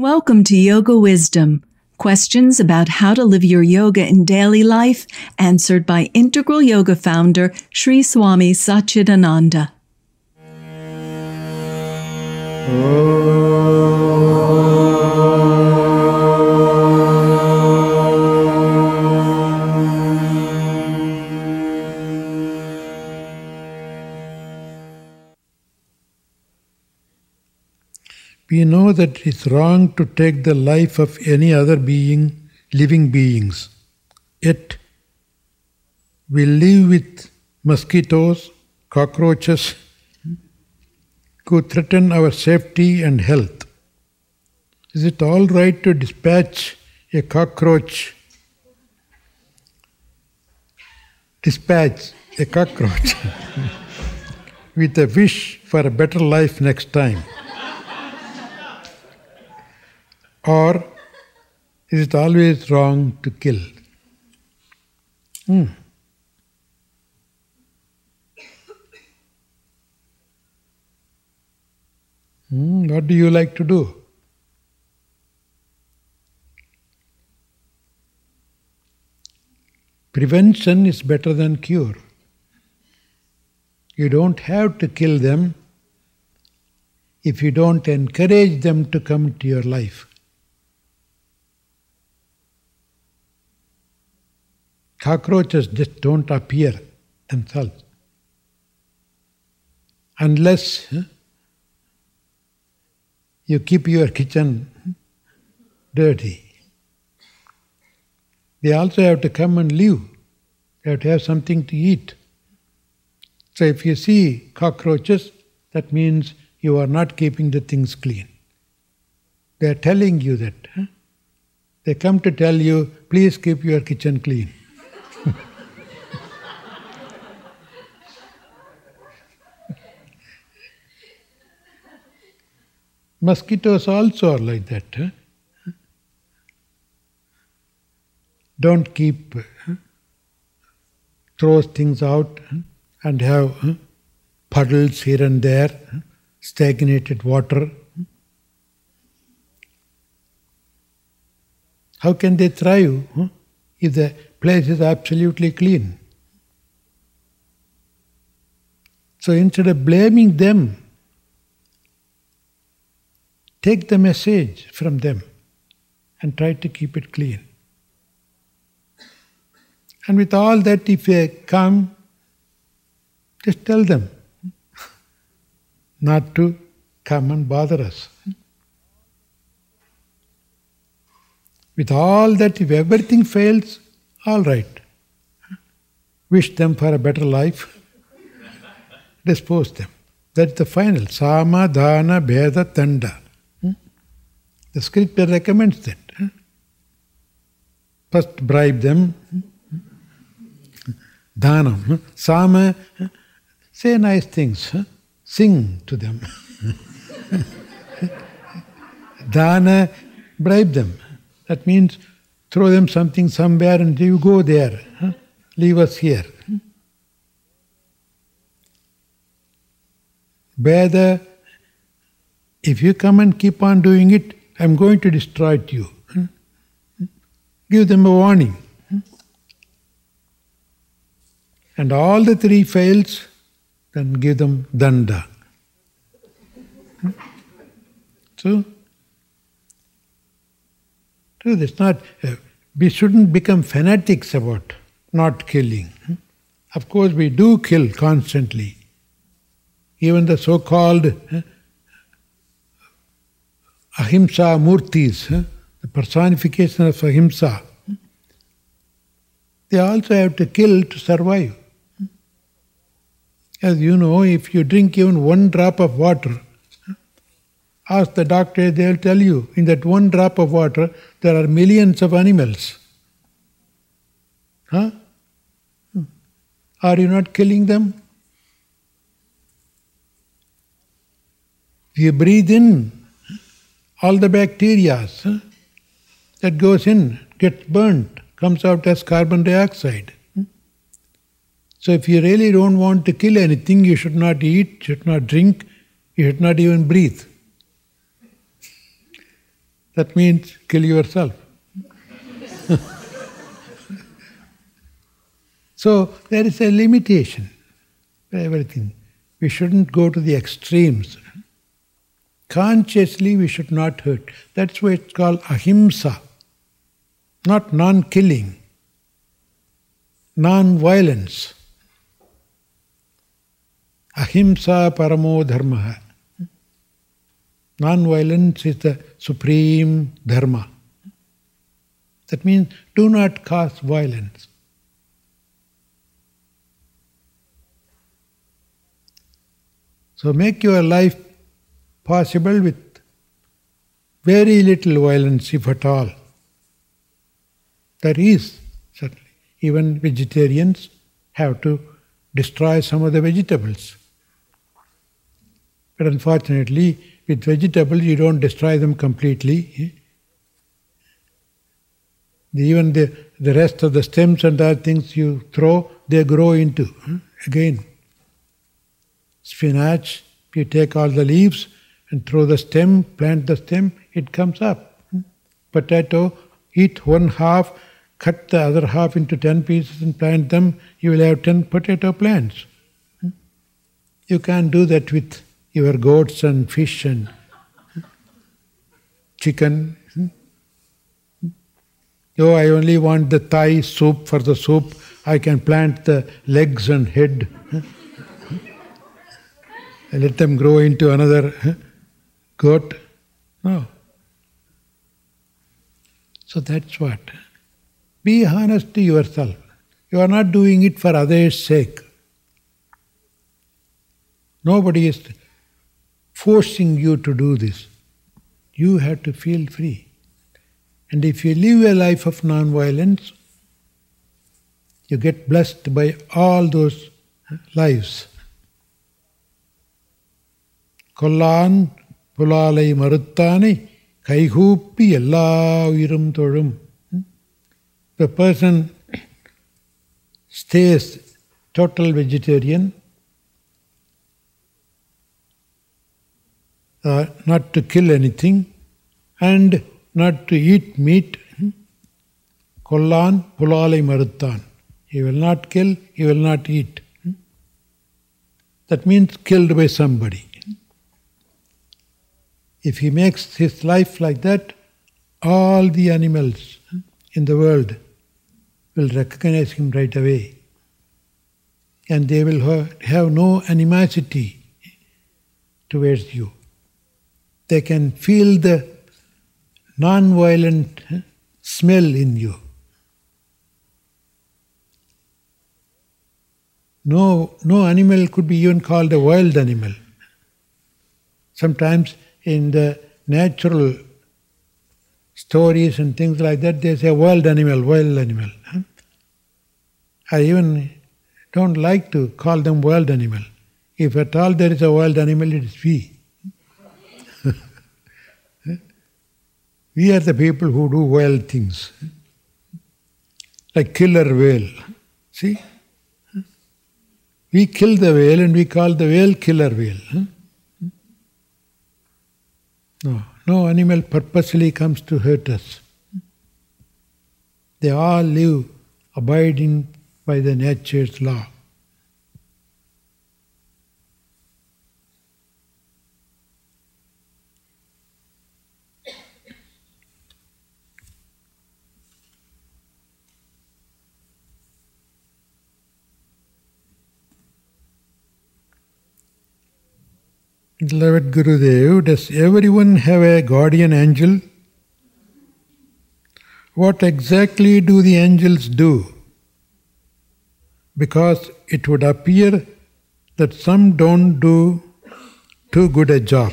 Welcome to Yoga Wisdom. Questions about how to live your yoga in daily life answered by Integral Yoga founder Sri Swami Satchidananda. Oh. We know that it's wrong to take the life of any other being, living beings. Yet, we live with mosquitoes, cockroaches, who threaten our safety and health. Is it all right to dispatch a cockroach? Dispatch a cockroach with a wish for a better life next time. Or is it always wrong to kill? Hmm. Hmm, what do you like to do? Prevention is better than cure. You don't have to kill them if you don't encourage them to come to your life. Cockroaches just don't appear themselves. Unless you keep your kitchen dirty. They also have to come and live. They have to have something to eat. So if you see cockroaches, that means you are not keeping the things clean. They are telling you that. Huh? They come to tell you, please keep your kitchen clean. Mosquitoes also are like that. Huh? Don't keep, huh? throw things out huh? and have puddles here and there, stagnated water. How can they thrive if the place is absolutely clean? So instead of blaming them, Take the message from them and try to keep it clean. And with all that, if they come, just tell them not to come and bother us. With all that, if everything fails, all right. Wish them for a better life, dispose them. That's the final. Sama, Dana, Bheda, Danda. Hmm? The scripture recommends that. Hmm? First bribe them. Hmm? Dhanam. Sama. Say nice things. Sing to them. Dana. Bribe them. That means throw them something somewhere and you go there. Leave us here. Bheda, if you come and keep on doing it, I'm going to destroy it. you. Hmm? Give them a warning. And all the three fails, then give them danda. Hmm? So, so it's not, uh, we shouldn't become fanatics about not killing. Of course, we do kill constantly. Even the so called uh, ahimsa murtis, the personification of ahimsa, they also have to kill to survive. As you know, if you drink even one drop of water, ask the doctor, they will tell you in that one drop of water there are millions of animals. Huh? Hmm. Are you not killing them? You breathe in all the bacteria that goes in gets burnt, comes out as carbon dioxide. Hmm. So if you really don't want to kill anything, you should not eat, should not drink, you should not even breathe. That means kill yourself. so there is a limitation for everything. We shouldn't go to the extremes. Consciously, we should not hurt. That's why it's called ahimsa, not non killing, non violence. Ahimsa paramo dharma. Non violence is the supreme dharma. That means do not cause violence. So make your life possible with very little violence, if at all. There is, certainly. Even vegetarians have to destroy some of the vegetables. But unfortunately, with vegetables, you don't destroy them completely. Even the, the rest of the stems and other things you throw, they grow into. Again, spinach, you take all the leaves and throw the stem, plant the stem, it comes up. Potato, eat one half, cut the other half into ten pieces and plant them, you will have ten potato plants. You can't do that with your goats and fish and chicken. Oh, I only want the thigh soup for the soup. I can plant the legs and head. Hmm? and let them grow into another hmm, goat. No. So that's what. Be honest to yourself. You are not doing it for others' sake. Nobody is forcing you to do this. You have to feel free. And if you live a life of non-violence, you get blessed by all those lives. Kollan புலாலை மறுத்தானை கைகூப்பி எல்லா உயிரும் தொழும் The person stays total vegetarian uh, not to kill anything, and not to eat meat. Hmm? Kollan pulalai maruttan. He will not kill, he will not eat. Hmm? That means killed by somebody. If he makes his life like that, all the animals hmm, in the world will recognize him right away. And they will have no animosity towards you. They can feel the non-violent smell in you. No, no animal could be even called a wild animal. Sometimes in the natural stories and things like that, they say wild animal, wild animal. I even don't like to call them wild animal. If at all there is a wild animal, it is we. We are the people who do wild things. Like killer whale. See? We kill the whale and we call the whale killer whale. No, no animal purposely comes to hurt us. They all live abiding by the nature's law. Beloved Gurudev, does everyone have a guardian angel? What exactly do the angels do? Because it would appear that some don't do too good a job.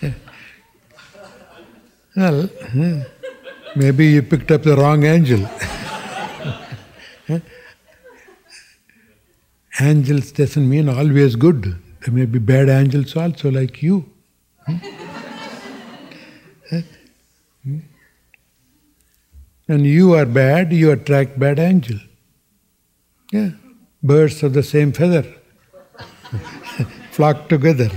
well, hmm. Maybe you picked up the wrong angel. angels doesn't mean always good. There may be bad angels also, like you. Hmm? Hmm? And you are bad, you attract bad angel. Yeah, birds of the same feather flock together.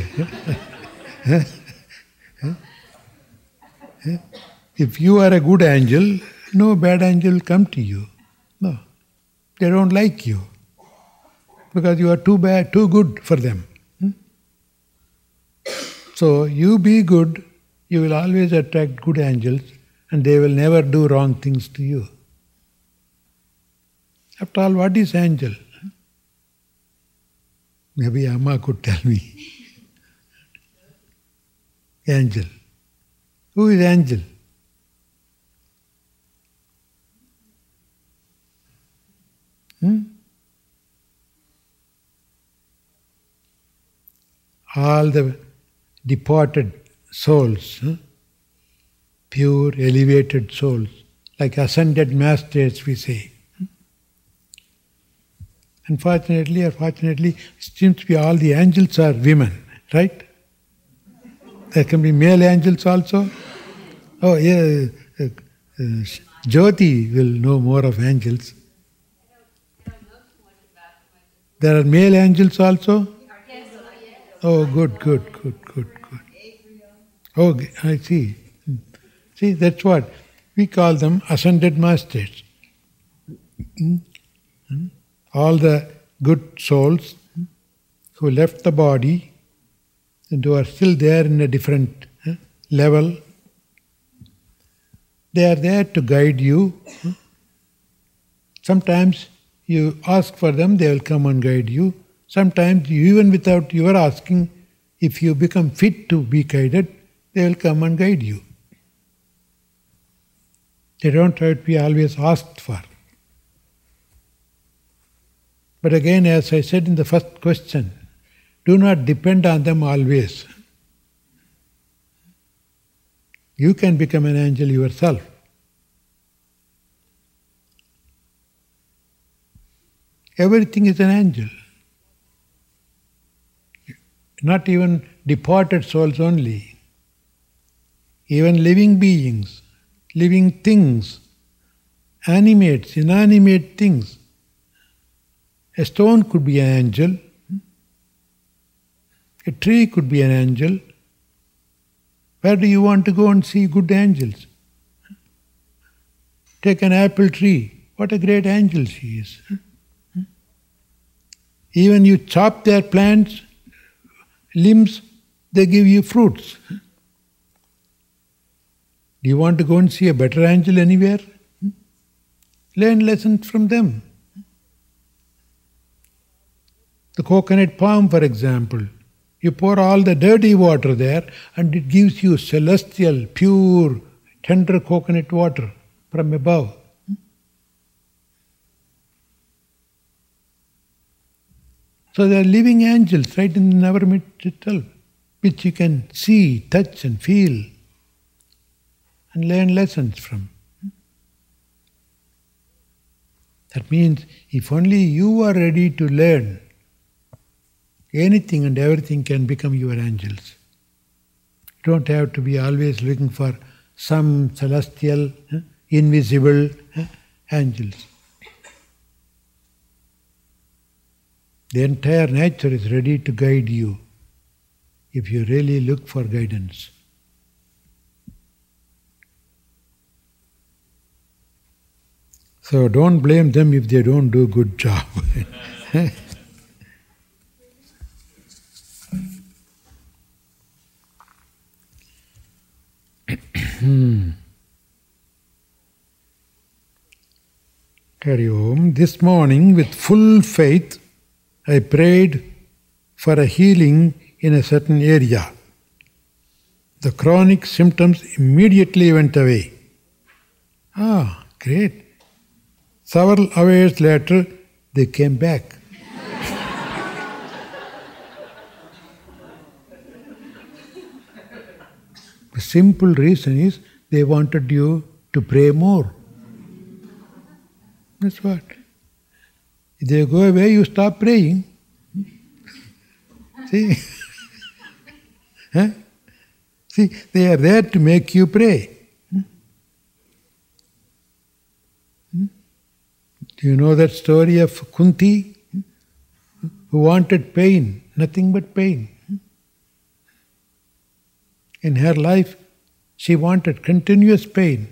if you are a good angel, no bad angel come to you. No, they don't like you because you are too bad, too good for them. Hmm? So you be good, you will always attract good angels, and they will never do wrong things to you. After all, what is angel? Maybe Amma could tell me. angel. Who is angel? Hmm? All the departed souls, huh? pure, elevated souls, like ascended masters, we say. Unfortunately or fortunately, it seems to be all the angels are women, right? There can be male angels also. Oh, yeah, uh, uh, Jyoti will know more of angels. There are male angels also? Oh, good, good, good, good, good. Oh, I see. See, that's what we call them ascended masters. Hmm? Hmm? All the good souls who left the body and who are still there in a different level, they are there to guide you. Hmm? Sometimes you ask for them, they will come and guide you. Sometimes, even without your asking, if you become fit to be guided, they will come and guide you. They don't have to be always asked for. But again, as I said in the first question, do not depend on them always. You can become an angel yourself. Everything is an angel. Not even departed souls only. Even living beings, living things, animates, inanimate things. A stone could be an angel. A tree could be an angel. Where do you want to go and see good angels? Take an apple tree. What a great angel she is. Even you chop their plants, limbs, they give you fruits. Do you want to go and see a better angel anywhere? Learn lessons from them. The coconut palm, for example, you pour all the dirty water there and it gives you celestial, pure, tender coconut water from above. So they are living angels right in the never itself, which you can see, touch, and feel and learn lessons from. That means if only you are ready to learn, anything and everything can become your angels. You don't have to be always looking for some celestial, eh, invisible eh, angels. The entire nature is ready to guide you if you really look for guidance. So don't blame them if they don't do a good job. Hmm. Carry on. This morning, with full faith, I prayed for a healing in a certain area. The chronic symptoms immediately went away. Ah, great. Several hours later, they came back. the simple reason is they wanted you to pray more. That's what. They go away, you stop praying. See? huh? See, they are there to make you pray. Do you know that story of Kunti? Who wanted pain, nothing but pain. In her life, she wanted continuous pain.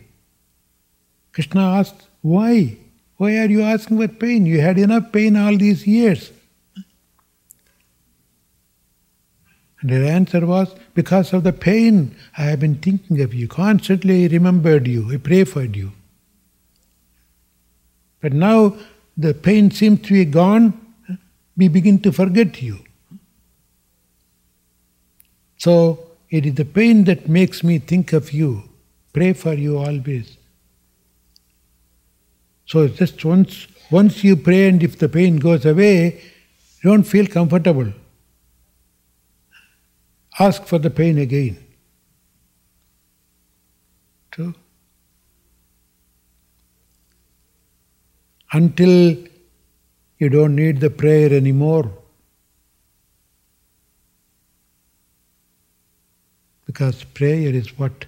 Krishna asked, Why? Why are you asking for pain? You had enough pain all these years. And her answer was, Because of the pain, I have been thinking of you. Constantly remembered you. I prayed for you. But now the pain seems to be gone. We begin to forget you. So it is the pain that makes me think of you, pray for you always. So just once, once you pray and if the pain goes away, you don't feel comfortable. Ask for the pain again. True. Until you don't need the prayer anymore. Because prayer is what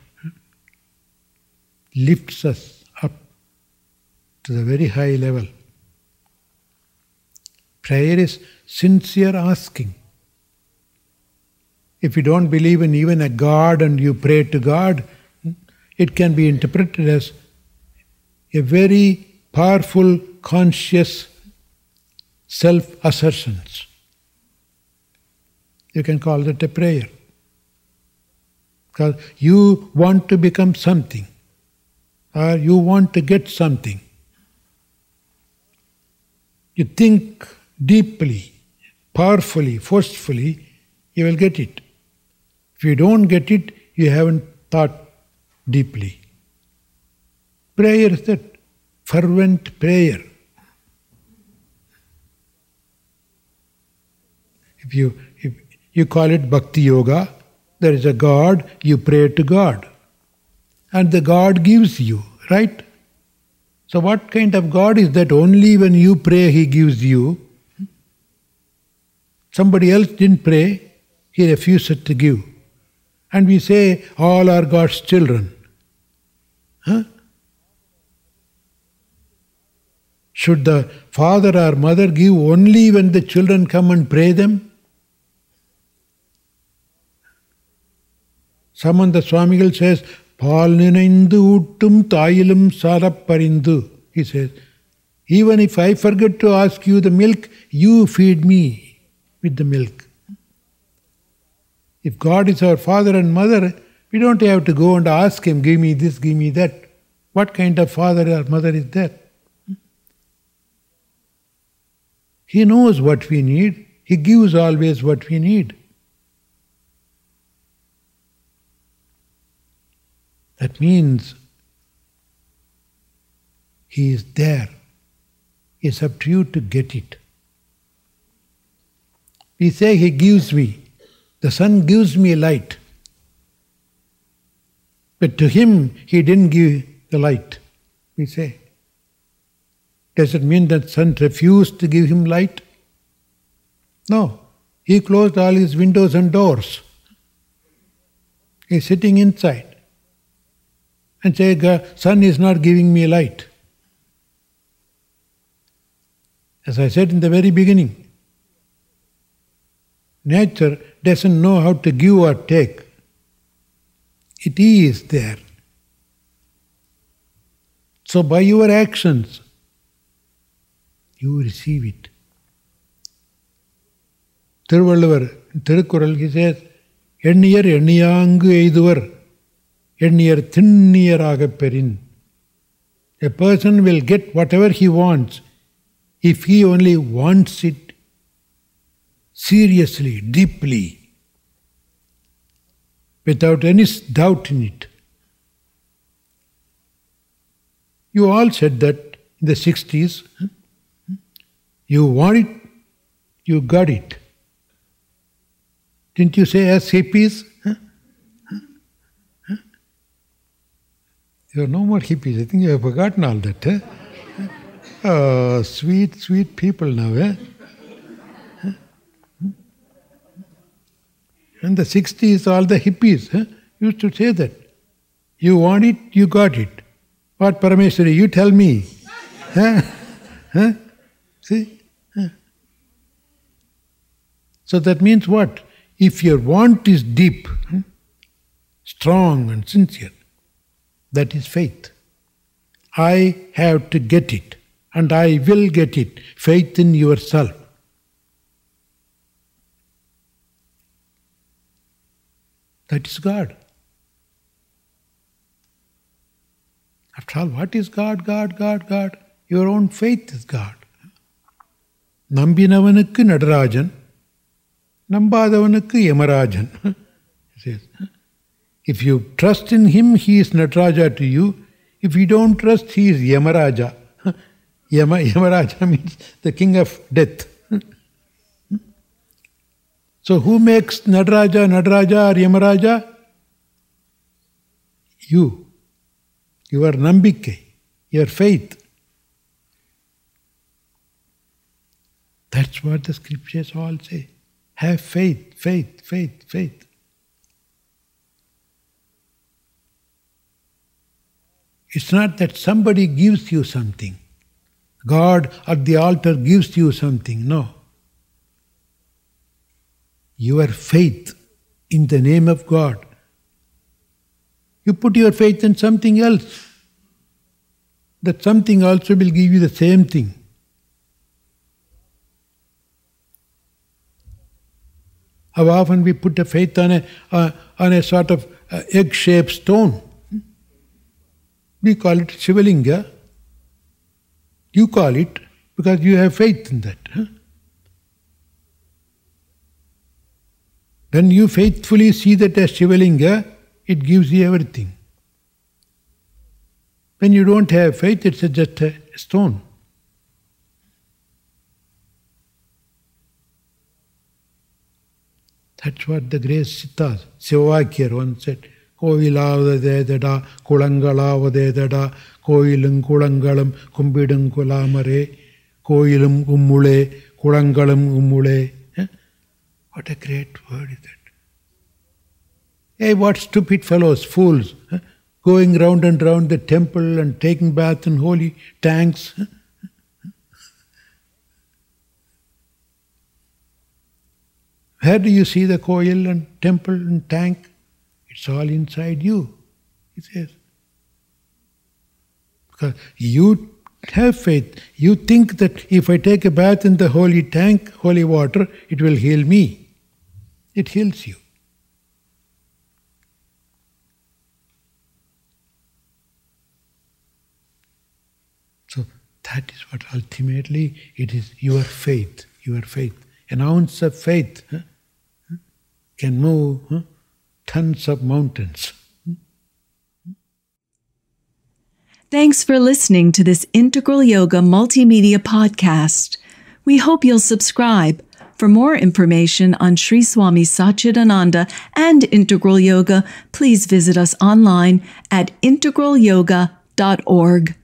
lifts us to the very high level. Prayer is sincere asking. If you don't believe in even a God and you pray to God, it can be interpreted as a very powerful, conscious self assertions. You can call that a prayer. Because you want to become something, or you want to get something. You think deeply, powerfully, forcefully, you will get it. If you don't get it, you haven't thought deeply. Prayer is that fervent prayer. If you if you call it bhakti yoga, there is a God, you pray to God. And the God gives you, right? So, what kind of God is that only when you pray He gives you? Somebody else didn't pray, He refused to give. And we say, all are God's children. Huh? Should the father or mother give only when the children come and pray them? Samanta Swamigal says, பால் நினைந்து ஊட்டும் தாயிலும் சாரப்பறிந்து he says even if i forget to ask you the milk you feed me with the milk if god is our father and mother we don't have to go and ask him give me this give me that what kind of father or mother is that he knows what we need he gives always what we need That means He is there. It's up to you to get it. We say He gives me. The sun gives me light. But to Him, He didn't give the light, we say. Does it mean that sun refused to give him light? No. He closed all his windows and doors. He's sitting inside and say, Sun is not giving me light. As I said in the very beginning, nature doesn't know how to give or take. It is there. So, by your actions, you receive it. Thiruvalluvar Thirukural he says, says எண்ணியர் எண்ணியாங்கு எய்துவர் எண்ணியர் திண்ணியராக பெறின் A person will get whatever he wants if he only wants it seriously, deeply, without any doubt in it. You all said that in the 60s. You want it, you got it. Didn't you say as hippies? You are no more hippies. I think you have forgotten all that. Eh? Oh, sweet, sweet people now. Eh? In the 60s, all the hippies eh, used to say that. You want it, you got it. What, Parameshwari, you tell me. Eh? Huh? See? So that means what? If your want is deep, strong, and sincere, that is faith. I have to get it, and I will get it. Faith in yourself. That is God. After all, what is God, God, God, God? Your own faith is God. நம்பினவனுக்கு Natarajan நம்பாதவனுக்கு Yamarajan If you trust in him, he is Nataraja to you. If you don't trust, he is Yamaraja. Yama, Yamaraja means the king of death. So who makes Nataraja, Nataraja or Yamaraja? You. Your nambike, your faith. That's what the scriptures all say. Have faith, faith, faith, faith. It's not that somebody gives you something. God at the altar gives you something. No. Your faith in the name of God. You put your faith in something else. That something also will give you the same thing. How often we put a faith on a, uh, on a sort of uh, egg shaped stone. We call it Shivalinga. You call it because you have faith in that. Huh? When you faithfully see that as Shivalinga, it gives you everything. When you don't have faith, it's just a stone. That's what the great Sittas, Sivavakkiyar once said. கோவிலாவதேதடா குளங்களாவதேதடா கோயிலும் குளங்களும் கும்பிடும் குலாமரே கோயிலும் உம்முளே குளங்களும் உம்முளே What a great word is that. Hey, what stupid fellows, fools, huh? going round and round the temple and taking bath in holy tanks. Huh? Where do you see the coil and temple and tank? It's all inside you, he says. Because you have faith. You think that if I take a bath in the holy tank, holy water, it will heal me. It heals you. So that is what ultimately it is your faith, your faith. An ounce of faith huh, can move huh, tons of mountains. Thanks for listening to this Integral Yoga Multimedia Podcast. We hope you'll subscribe. For more information on Sri Swami Satchidananda and Integral Yoga, please visit us online at integralyoga.org.